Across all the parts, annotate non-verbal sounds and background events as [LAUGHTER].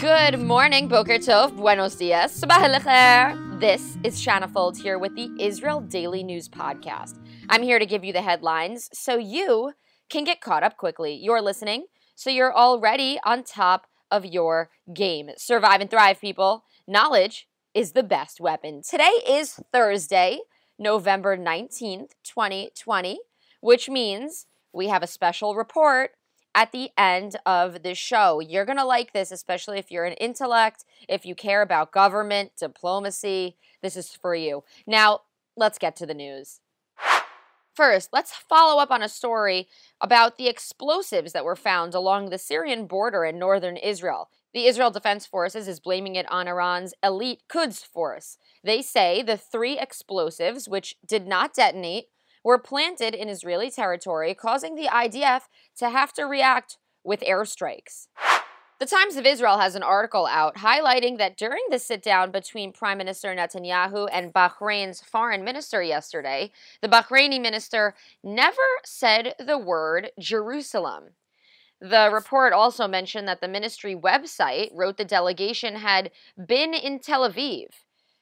Good morning, Boker Tov, Buenos Dias, Sabah This is Shanna Fuld here with the Israel Daily News Podcast. I'm here to give you the headlines so you can get caught up quickly. You're listening, so you're already on top of your game. Survive and thrive, people. Knowledge is the best weapon. Today is Thursday, November 19th, 2020, which means we have a special report at the end of the show. You're going to like this, especially if you're an intellect, if you care about government, diplomacy. This is for you. Now, let's get to the news. First, let's follow up on a story about the explosives that were found along the Syrian border in northern Israel. The Israel Defense Forces is blaming it on Iran's elite Quds force. They say the three explosives, which did not detonate, were planted in Israeli territory, causing the IDF to have to react with airstrikes. The Times of Israel has an article out highlighting that during the sit down between Prime Minister Netanyahu and Bahrain's foreign minister yesterday, the Bahraini minister never said the word Jerusalem. The report also mentioned that the ministry website wrote the delegation had been in Tel Aviv.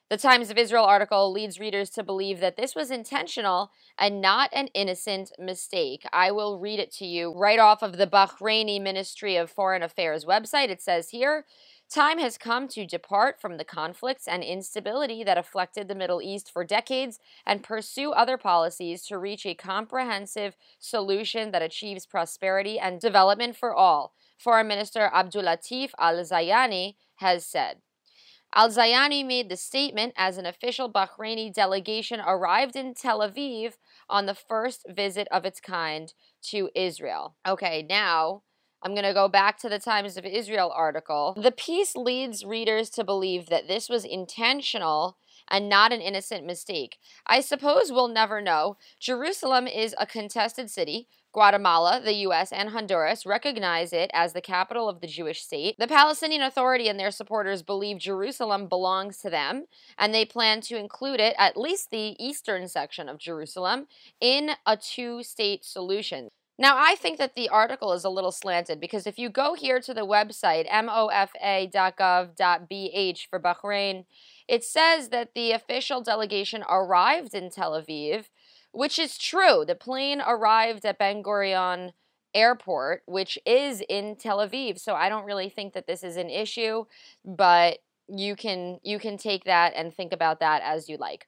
The Times of Israel article leads readers to believe that this was intentional and not an innocent mistake. I will read it to you right off of the Bahraini Ministry of Foreign Affairs website. It says here, Time has come to depart from the conflicts and instability that afflicted the Middle East for decades and pursue other policies to reach a comprehensive solution that achieves prosperity and development for all, Foreign Minister Abdulatif Al Zayani has said. Al Zayani made the statement as an official Bahraini delegation arrived in Tel Aviv on the first visit of its kind to Israel. Okay, now I'm going to go back to the Times of Israel article. The piece leads readers to believe that this was intentional and not an innocent mistake. I suppose we'll never know. Jerusalem is a contested city Guatemala, the U.S., and Honduras recognize it as the capital of the Jewish state. The Palestinian Authority and their supporters believe Jerusalem belongs to them, and they plan to include it, at least the eastern section of Jerusalem, in a two state solution. Now, I think that the article is a little slanted because if you go here to the website, mofa.gov.bh for Bahrain, it says that the official delegation arrived in Tel Aviv which is true. The plane arrived at Ben Gurion Airport, which is in Tel Aviv. So I don't really think that this is an issue, but you can you can take that and think about that as you like.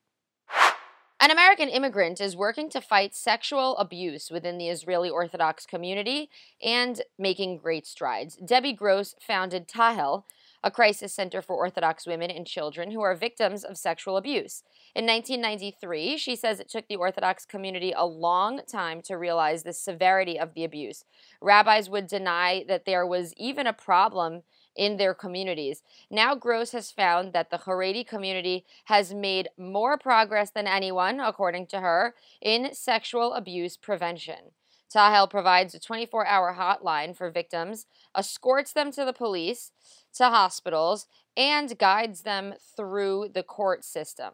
An American immigrant is working to fight sexual abuse within the Israeli Orthodox community and making great strides. Debbie Gross founded Tahel, a crisis center for Orthodox women and children who are victims of sexual abuse. In 1993, she says it took the Orthodox community a long time to realize the severity of the abuse. Rabbis would deny that there was even a problem in their communities. Now, Gross has found that the Haredi community has made more progress than anyone, according to her, in sexual abuse prevention. Tahel provides a 24 hour hotline for victims, escorts them to the police, to hospitals, and guides them through the court system.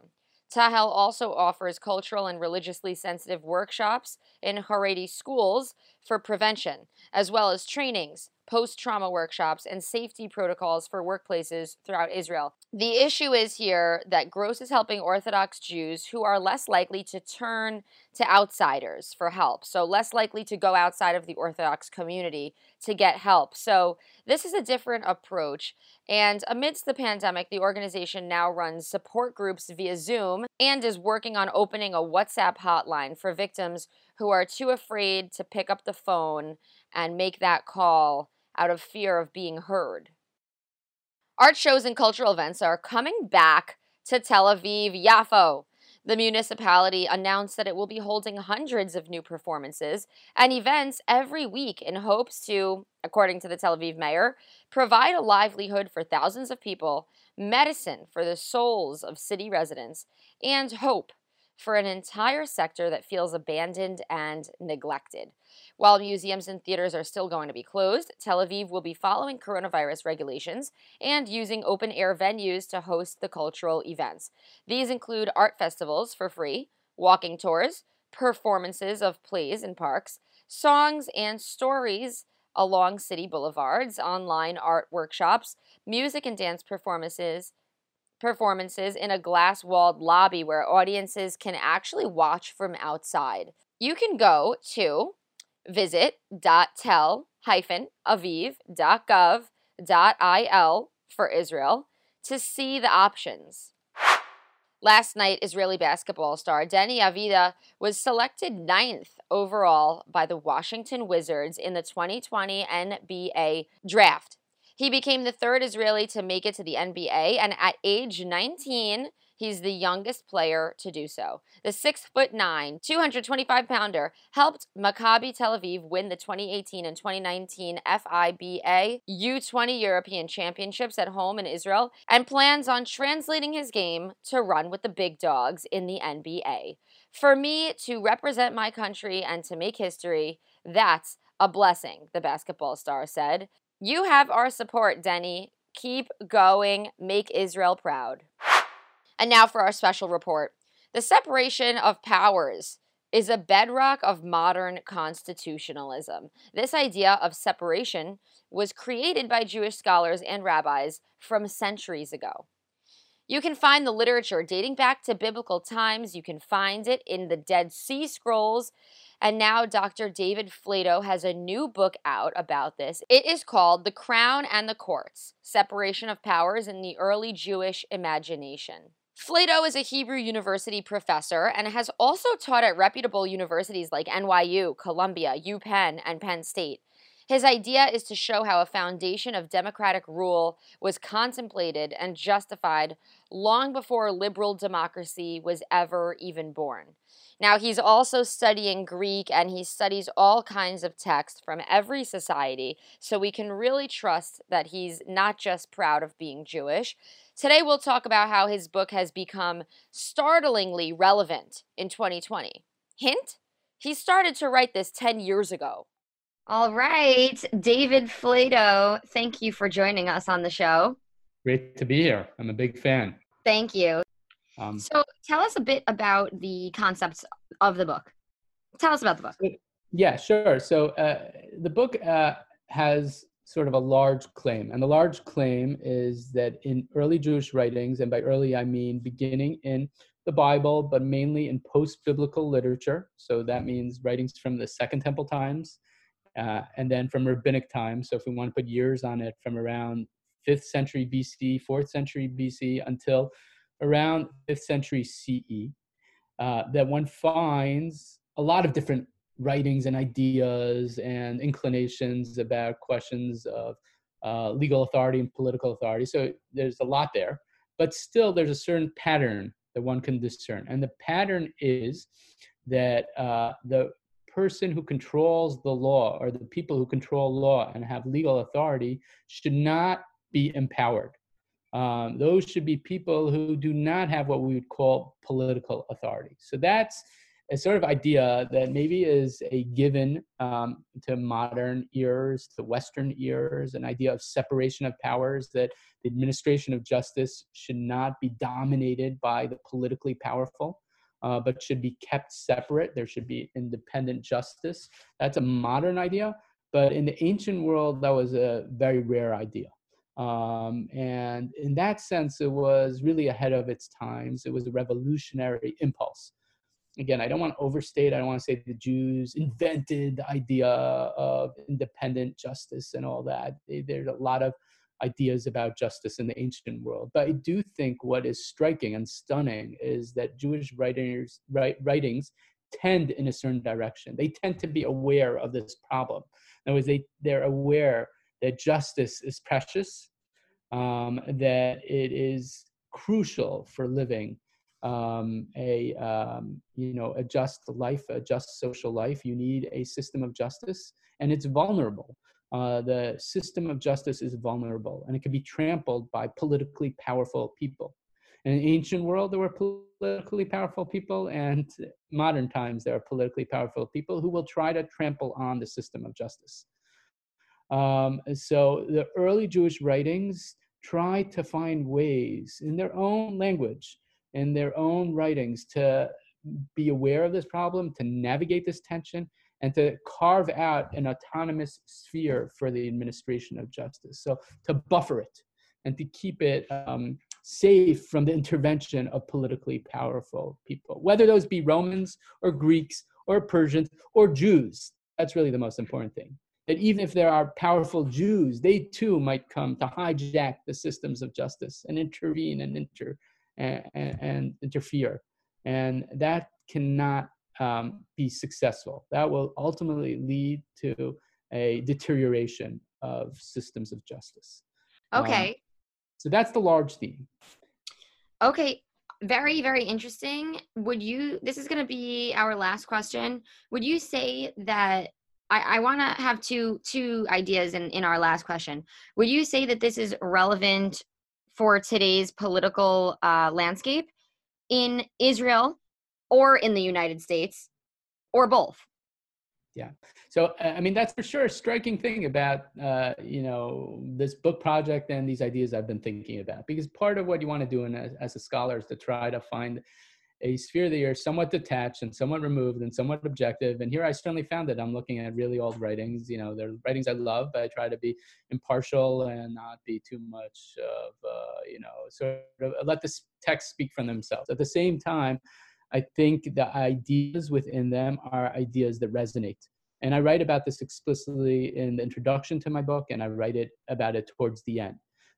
Tahel also offers cultural and religiously sensitive workshops in Haredi schools for prevention, as well as trainings, post trauma workshops, and safety protocols for workplaces throughout Israel. The issue is here that Gross is helping Orthodox Jews who are less likely to turn to outsiders for help, so less likely to go outside of the Orthodox community to get help. So, this is a different approach. And amidst the pandemic, the organization now runs support groups via Zoom and is working on opening a WhatsApp hotline for victims who are too afraid to pick up the phone and make that call out of fear of being heard. Art shows and cultural events are coming back to Tel Aviv Yafo. The municipality announced that it will be holding hundreds of new performances and events every week in hopes to, according to the Tel Aviv mayor, provide a livelihood for thousands of people, medicine for the souls of city residents, and hope for an entire sector that feels abandoned and neglected. While museums and theaters are still going to be closed, Tel Aviv will be following coronavirus regulations and using open air venues to host the cultural events. These include art festivals for free, walking tours, performances of plays in parks, songs and stories along city boulevards, online art workshops, music and dance performances, performances in a glass-walled lobby where audiences can actually watch from outside. You can go to visit.tel-aviv.gov.il for Israel to see the options. Last night, Israeli basketball star Deni Avdija was selected ninth overall by the Washington Wizards in the 2020 NBA draft. He became the third Israeli to make it to the NBA, and at age 19, He's the youngest player to do so. The six foot nine, 225 pounder helped Maccabi Tel Aviv win the 2018 and 2019 FIBA U20 European Championships at home in Israel and plans on translating his game to run with the big dogs in the NBA. For me to represent my country and to make history, that's a blessing, the basketball star said. You have our support, Deni. Keep going. Make Israel proud. And now for our special report. The separation of powers is a bedrock of modern constitutionalism. This idea of separation was created by Jewish scholars and rabbis from centuries ago. You can find the literature dating back to biblical times. You can find it in the Dead Sea Scrolls. And now Dr. David Flatto has a new book out about this. It is called The Crown and the Courts Separation of Powers in the Early Jewish Imagination. Flatto is a Hebrew University professor and has also taught at reputable universities like NYU, Columbia, UPenn, and Penn State. His idea is to show how a foundation of democratic rule was contemplated and justified long before liberal democracy was ever even born. Now, he's also studying Greek and he studies all kinds of texts from every society, so we can really trust that he's not just proud of being Jewish. Today, we'll talk about how his book has become startlingly relevant in 2020. Hint? He started to write this 10 years ago. All right, David Flatto, thank you for joining us on the show. Great to be here. I'm a big fan. Thank you. Um, so, tell us a bit about the concepts of the book. Tell us about the book. Yeah, sure. So, uh, the book uh, has sort of a large claim, and the large claim is that in early Jewish writings, and by early I mean beginning in the Bible, but mainly in post biblical literature. So, that means writings from the Second Temple times. Uh, and then from rabbinic times, so if we want to put years on it, from around 5th century BC, 4th century BC, until around 5th century CE uh, that one finds a lot of different writings and ideas and inclinations about questions of uh, legal authority and political authority. So there's a lot there, but still there's a certain pattern that one can discern. And the pattern is that uh, the person who controls the law or the people who control law and have legal authority should not be empowered um, those should be people who do not have what we would call political authority. So that's a sort of idea that maybe is a given um, to modern ears, to Western ears, an idea of separation of powers, that the administration of justice should not be dominated by the politically powerful. Uh, but should be kept separate. There should be independent justice. That's a modern idea, but in the ancient world, that was a very rare idea. Um, and in that sense, it was really ahead of its times. It was a revolutionary impulse. Again, I don't want to overstate, I don't want to say the Jews invented the idea of independent justice and all that. There's a lot of ideas about justice in the ancient world. But I do think what is striking and stunning is that Jewish writers, write, writings tend in a certain direction. They tend to be aware of this problem. In other words, they, they're aware that justice is precious, um, that it is crucial for living um, a um, you know a just life, a just social life. You need a system of justice, and it's vulnerable. Uh, the system of justice is vulnerable, and it can be trampled by politically powerful people. In the ancient world, there were politically powerful people, and modern times there are politically powerful people who will try to trample on the system of justice. Um, so the early Jewish writings try to find ways in their own language, in their own writings, to be aware of this problem, to navigate this tension, and to carve out an autonomous sphere for the administration of justice. So to buffer it and to keep it um, safe from the intervention of politically powerful people, whether those be Romans or Greeks or Persians or Jews. That's really the most important thing. That even if there are powerful Jews, they too might come to hijack the systems of justice and intervene and inter and, and interfere, and that cannot um, be successful. That will ultimately lead to a deterioration of systems of justice. Um, okay. Um, so that's the large theme. Okay. Very, very interesting. Would you, this is going to be our last question. Would you say that I, I want to have two two ideas in, in our last question. Would you say that this is relevant for today's political uh, landscape in Israel or in the United States or both. Yeah. So, uh, I mean, that's for sure a striking thing about, uh, you know, this book project and these ideas I've been thinking about. Because part of what you want to do in a, as a scholar is to try to find a sphere that you're somewhat detached and somewhat removed and somewhat objective. And here I certainly found that I'm looking at really old writings. You know, they're writings I love, but I try to be impartial and not be too much of, uh, you know, sort of let the text speak for themselves. At the same time, I think the ideas within them are ideas that resonate. And I write about this explicitly in the introduction to my book, and I write it about it towards the end.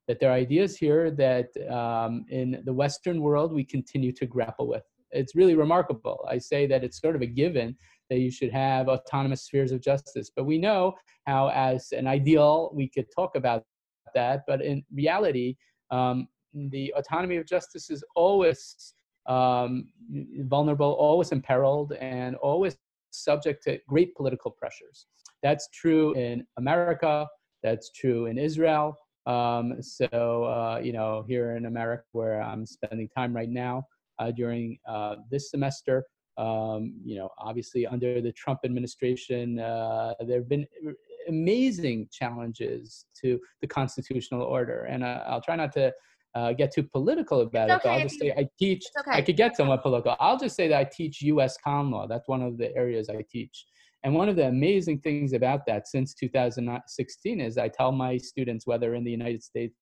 That there are ideas here that um, in the Western world we continue to grapple with. It's really remarkable. I say that it's sort of a given that you should have autonomous spheres of justice. But we know how, as an ideal, we could talk about that. But in reality, um, the autonomy of justice is always um, vulnerable, always imperiled, and always subject to great political pressures. That's true in America. That's true in Israel. Um, so, uh, you know, here in America, where I'm spending time right now uh, during uh, this semester, um, you know, obviously under the Trump administration, uh, there have been amazing challenges to the constitutional order. And uh, I'll try not to uh, get too political about it's it. Okay. I'll just say I teach. Okay. I could get somewhat political. I'll just say that I teach U.S. common law. That's one of the areas I teach. And one of the amazing things about that since 2016 is I tell my students, whether in the United States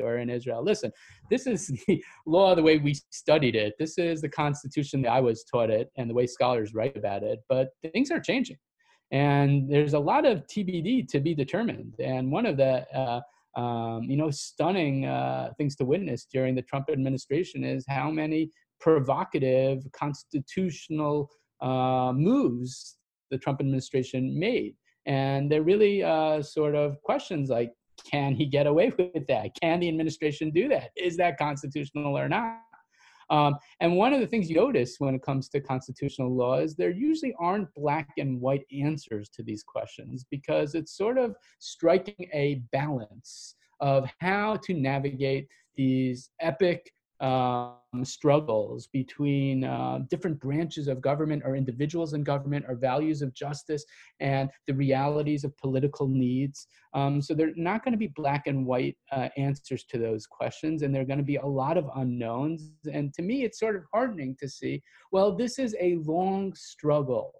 or in Israel, listen, this is [LAUGHS] the law the way we studied it. This is the Constitution that I was taught it and the way scholars write about it. But things are changing. And there's a lot of TBD to be determined. And one of the uh, um, you know, stunning uh, things to witness during the Trump administration is how many provocative constitutional uh, moves the Trump administration made. And they're really uh, sort of questions like, can he get away [LAUGHS] with that? Can the administration do that? Is that constitutional or not? Um, and one of the things you notice when it comes to constitutional law is there usually aren't black and white answers to these questions because it's sort of striking a balance of how to navigate these epic um, struggles between uh, different branches of government or individuals in government or values of justice and the realities of political needs. Um, so they're not going to be black and white uh, answers to those questions, and there are going to be a lot of unknowns. And to me, it's sort of hardening to see well, this is a long struggle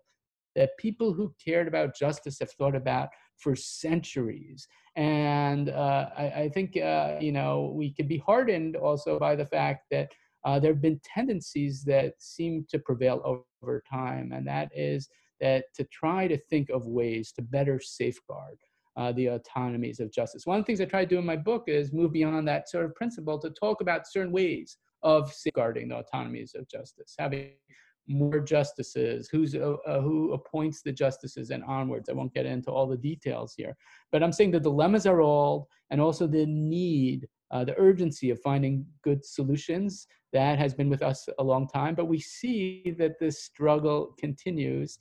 that people who cared about justice have thought about for centuries. And uh, I, I, think, uh, you know, we could be hardened also by the fact that uh, there have been tendencies that seem to prevail over time, and that is that to try to think of ways to better safeguard uh, the autonomies of justice. One of the things I try to do in my book is move beyond that sort of principle to talk about certain ways of safeguarding the autonomies of justice, having more justices, who's uh, uh, who appoints the justices, and onwards. I won't get into all the details here, but I'm saying the dilemmas are old, and also the need, uh, the urgency of finding good solutions. That has been with us a long time, but we see that this struggle continues.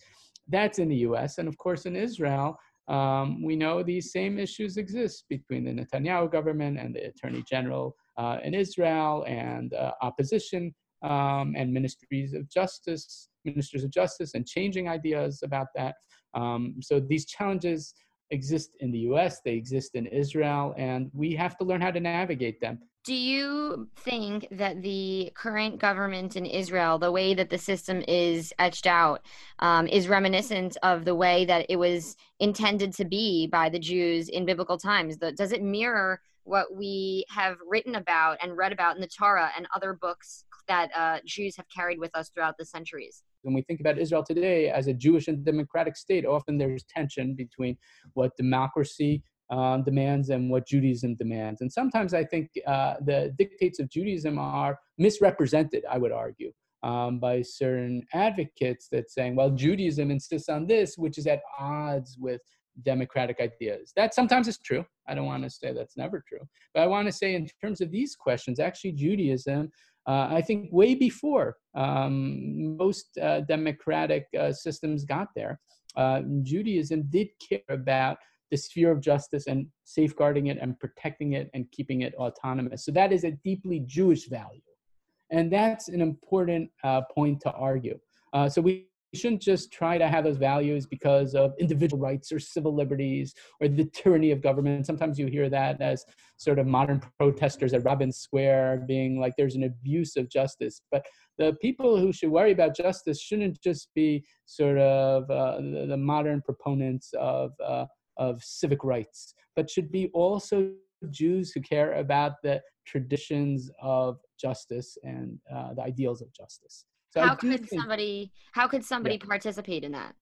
That's in the U.S. and of course in Israel. Um, we know these same issues exist between the Netanyahu government and the Attorney General uh, in Israel and uh, opposition um, and ministries of justice, ministers of justice, and changing ideas about that. Um, so these challenges exist in the US, they exist in Israel, and we have to learn how to navigate them. Do you think that the current government in Israel, the way that the system is etched out, um, is reminiscent of the way that it was intended to be by the Jews in biblical times? The, does it mirror what we have written about and read about in the Torah and other books that uh, Jews have carried with us throughout the centuries? When we think about Israel today as a Jewish and democratic state, often there's tension between what democracy um, demands and what Judaism demands. And sometimes I think uh, the dictates of Judaism are misrepresented, I would argue, um, by certain advocates that saying, well, Judaism insists on this, which is at odds with democratic ideas. That sometimes is true. I don't want to say that's never true. But I want to say, in terms of these questions, actually, Judaism, uh, I think way before um, most uh, democratic uh, systems got there, uh, Judaism did care about the sphere of justice and safeguarding it and protecting it and keeping it autonomous. So that is a deeply Jewish value. And that's an important uh, point to argue. Uh, so we shouldn't just try to have those values because of individual rights or civil liberties or the tyranny of government. Sometimes you hear that as sort of modern protesters at Rabin Square being like there's an abuse of justice. But the people who should worry about justice shouldn't just be sort of uh, the, the, modern proponents of uh, of civic rights, but should be also Jews who care about the traditions of justice and uh, the ideals of justice. So how could somebody how could somebody yeah. participate in that?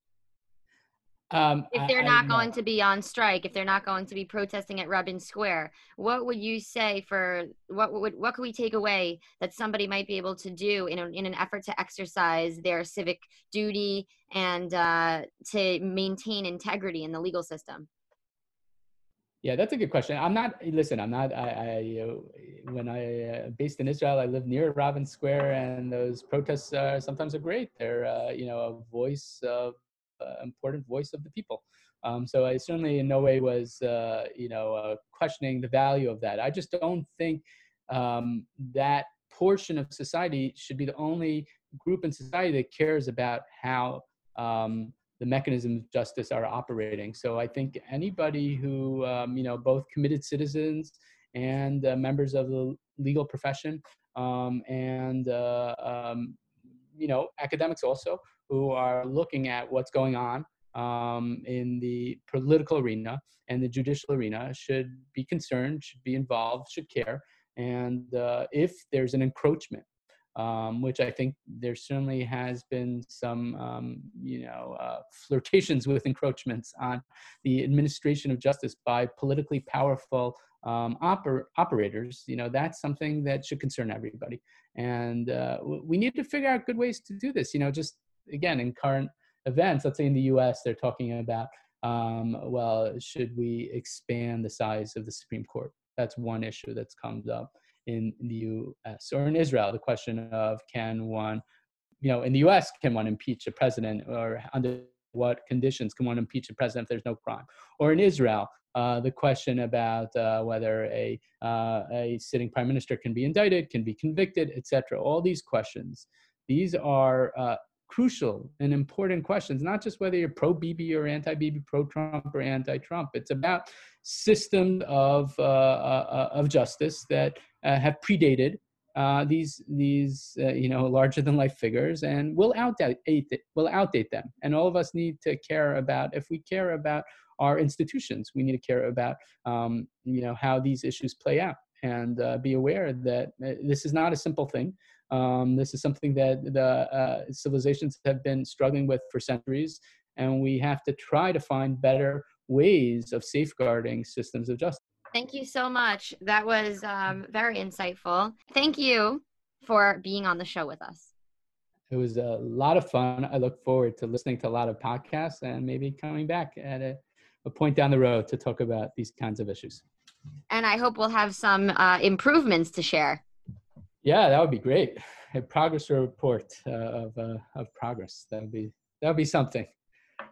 Um, if they're I, not I going to be on strike, if they're not going to be protesting at Rabin Square, what would you say for what would what could we take away that somebody might be able to do in, a, in an effort to exercise their civic duty and uh, to maintain integrity in the legal system? Yeah, that's a good question. I'm not. Listen, I'm not. I, I when I uh, based in Israel, I live near Rabin Square, and those protests uh, sometimes are great. They're uh, you know a voice of uh, important voice of the people. Um, so I certainly in no way was, uh, you know, uh, questioning the value of that. I just don't think um, that portion of society should be the only group in society that cares about how um, the mechanisms of justice are operating. So I think anybody who, um, you know, both committed citizens and uh, members of the legal profession um, and, uh, um, you know, academics also who are looking at what's going on um, in the political arena and the judicial arena should be concerned, should be involved, should care. And uh, if there's an encroachment, um, which I think there certainly has been some, um, you know, uh, flirtations [LAUGHS] with encroachments on the administration of justice by politically powerful um, oper- operators. You know, that's something that should concern everybody. And uh, we need to figure out good ways to do this. You know, just again, in current events, let's say in the US, they're talking about, um, well, should we expand the size of the Supreme Court? That's one issue that's comes up in, the US or in Israel. The question of can one, you know, in the US, can one impeach a president or under what conditions can one impeach a president if there's no crime? Or in Israel, uh, the question about uh, whether a, uh, a sitting prime minister can be indicted, can be convicted, etc. All these questions. These are uh, crucial and important questions, not just whether you're pro Bibi or anti Bibi, pro Trump or anti Trump. It's about systems of, uh, uh, uh, of justice that uh, have predated uh, these, these uh, you know, larger than life figures and will outdate, will outdate them. And all of us need to care about, if we care about our institutions, we need to care about, um, you know, how these issues play out and be aware that this is not a simple thing. Um, this is something that the uh, civilizations have been struggling with for centuries, and we have to try to find better ways of safeguarding systems of justice. Thank you so much. That was um, very insightful. Thank you for being on the show with us. It was a lot of fun. I look forward to listening to a lot of podcasts and maybe coming back at a, a point down the road to talk about these kinds of issues. And I hope we'll have some uh, improvements to share. Yeah, that would be great. A progress report uh, of uh, of progress. That would be that would be something.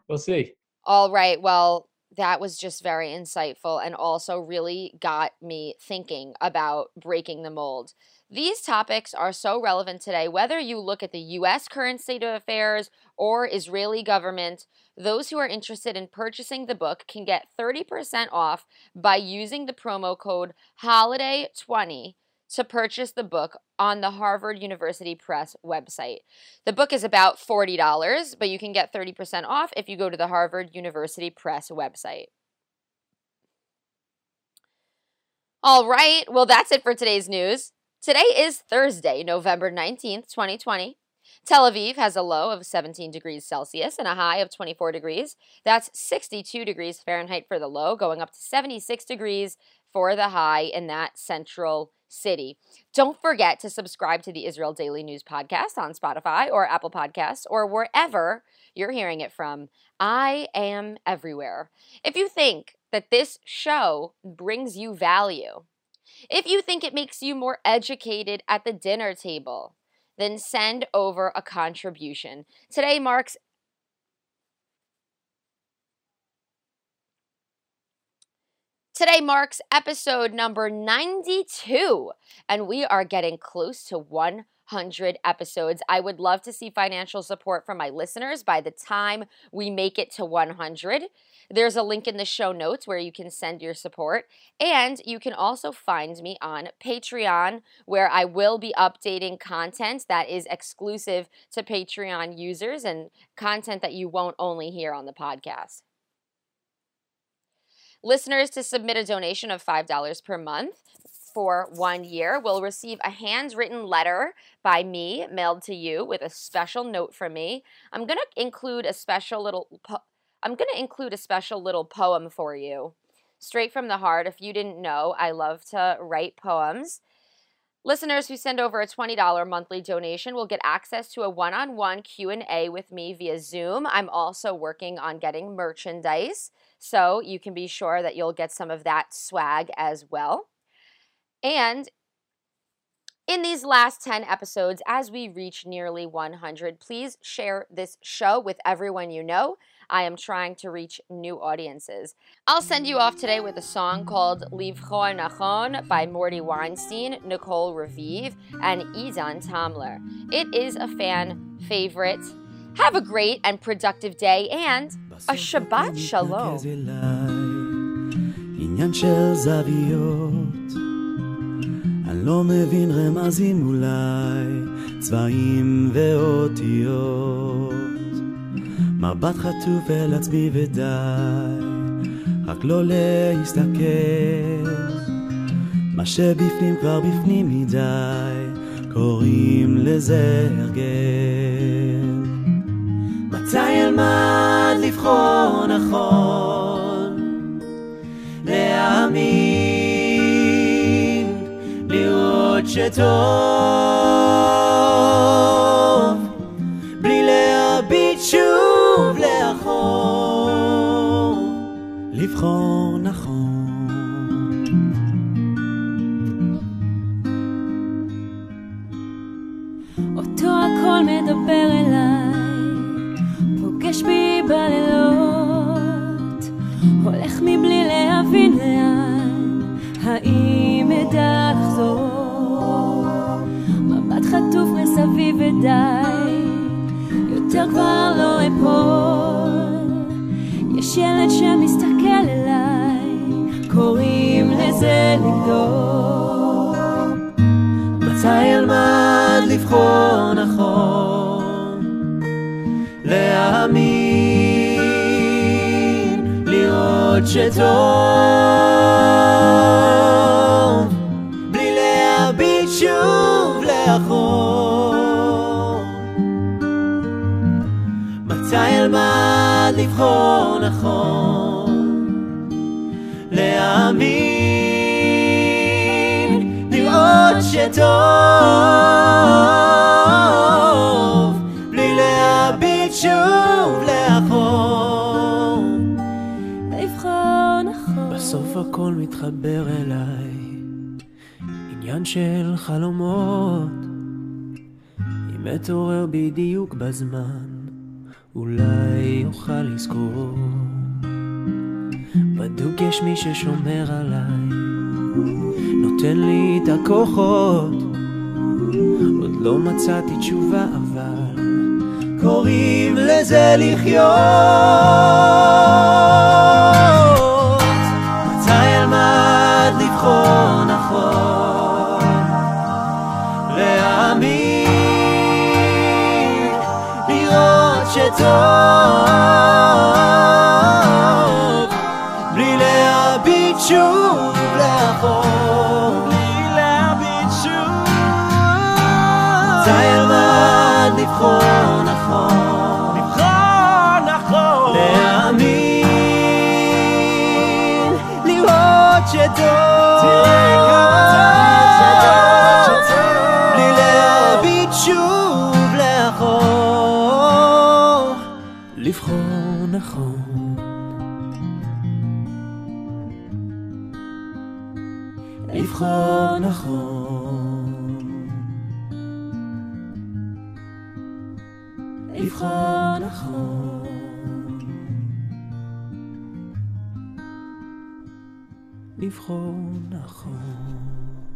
We'll see. All right. Well, that was just very insightful and also really got me thinking about breaking the mold. These topics are so relevant today, whether you look at the US current state of affairs or Israeli government. those who are interested in purchasing the book can get 30% off by using the promo code HOLIDAY20 to purchase the book on the Harvard University Press website. The book is about $40, but you can get 30% off if you go to the Harvard University Press website. All right, well, that's it for today's news. Today is Thursday, November 19th, 2020. Tel Aviv has a low of 17 degrees Celsius and a high of 24 degrees. That's 62 degrees Fahrenheit for the low, going up to 76 degrees for the high in that central city. Don't forget to subscribe to the Israel Daily News podcast on Spotify or Apple Podcasts or wherever you're hearing it from. I am everywhere. If you think that this show brings you value, if you think it makes you more educated at the dinner table, then send over a contribution. Today marks Today marks episode number 92, and we are getting close to 100 episodes. I would love to see financial support from my listeners by the time we make it to 100. There's a link in the show notes where you can send your support. And you can also find me on Patreon, where I will be updating content that is exclusive to Patreon users and content that you won't only hear on the podcast. Listeners to submit a donation of $5 per month for one year will receive a handwritten letter by me mailed to you with a special note from me. I'm going to include a special little po- I'm going to include a special little poem for you. Straight from the heart. If you didn't know, I love to write poems. Listeners who send over a $20 monthly donation will get access to a one-on-one Q&A with me via Zoom. I'm also working on getting merchandise, so you can be sure that you'll get some of that swag as well. And in these last 10 episodes, as we reach nearly 100, please share this show with everyone you know. I am trying to reach new audiences. I'll send you off today with a song called Livchor Nachon by Morty Weinstein, Nicole Revive, and Idan Tomler. It is a fan favorite. Have a great and productive day and a Shabbat Shalom. צבעים ואותיות. מבט חטוף אל עצמי ודי, רק לא להסתכל. מה שבפנים כבר בפנים מדי, קוראים לזה הרגל. מתי אלמד לבחור נכון, להאמין, לראות שטוב, לבחור נכון. אותו הקול מדבר אליי, פוגש בי בלילות, הולך מבלי להבין לאן, האם אדע לחזור? מבט חטוף מסביב ודי, יותר כבר לא אפול. יש ילד שמסתכל קוראים לזה לגדול. מתי אלמד לבחור נכון, להאמין, לראות שטוב, בלי להביט שוב לאחור. מתי אלמד לבחור נכון, שטוב, בלי להביט שוב לאחור. לבחור נכון. בסוף הכל מתחבר אליי, עניין של חלומות. אם אתעורר בדיוק בזמן, אולי אוכל לזכור. בדוק יש מי ששומר עליי, נותן לי את הכוחות. עוד לא מצאתי תשובה, אבל קוראים לזה לחיות. מתי אלמד לבחור נכון? להאמין, לראות שטוב, לבחור נכון? לבחור נכון. להאמין, לראות שטוב. خون نخون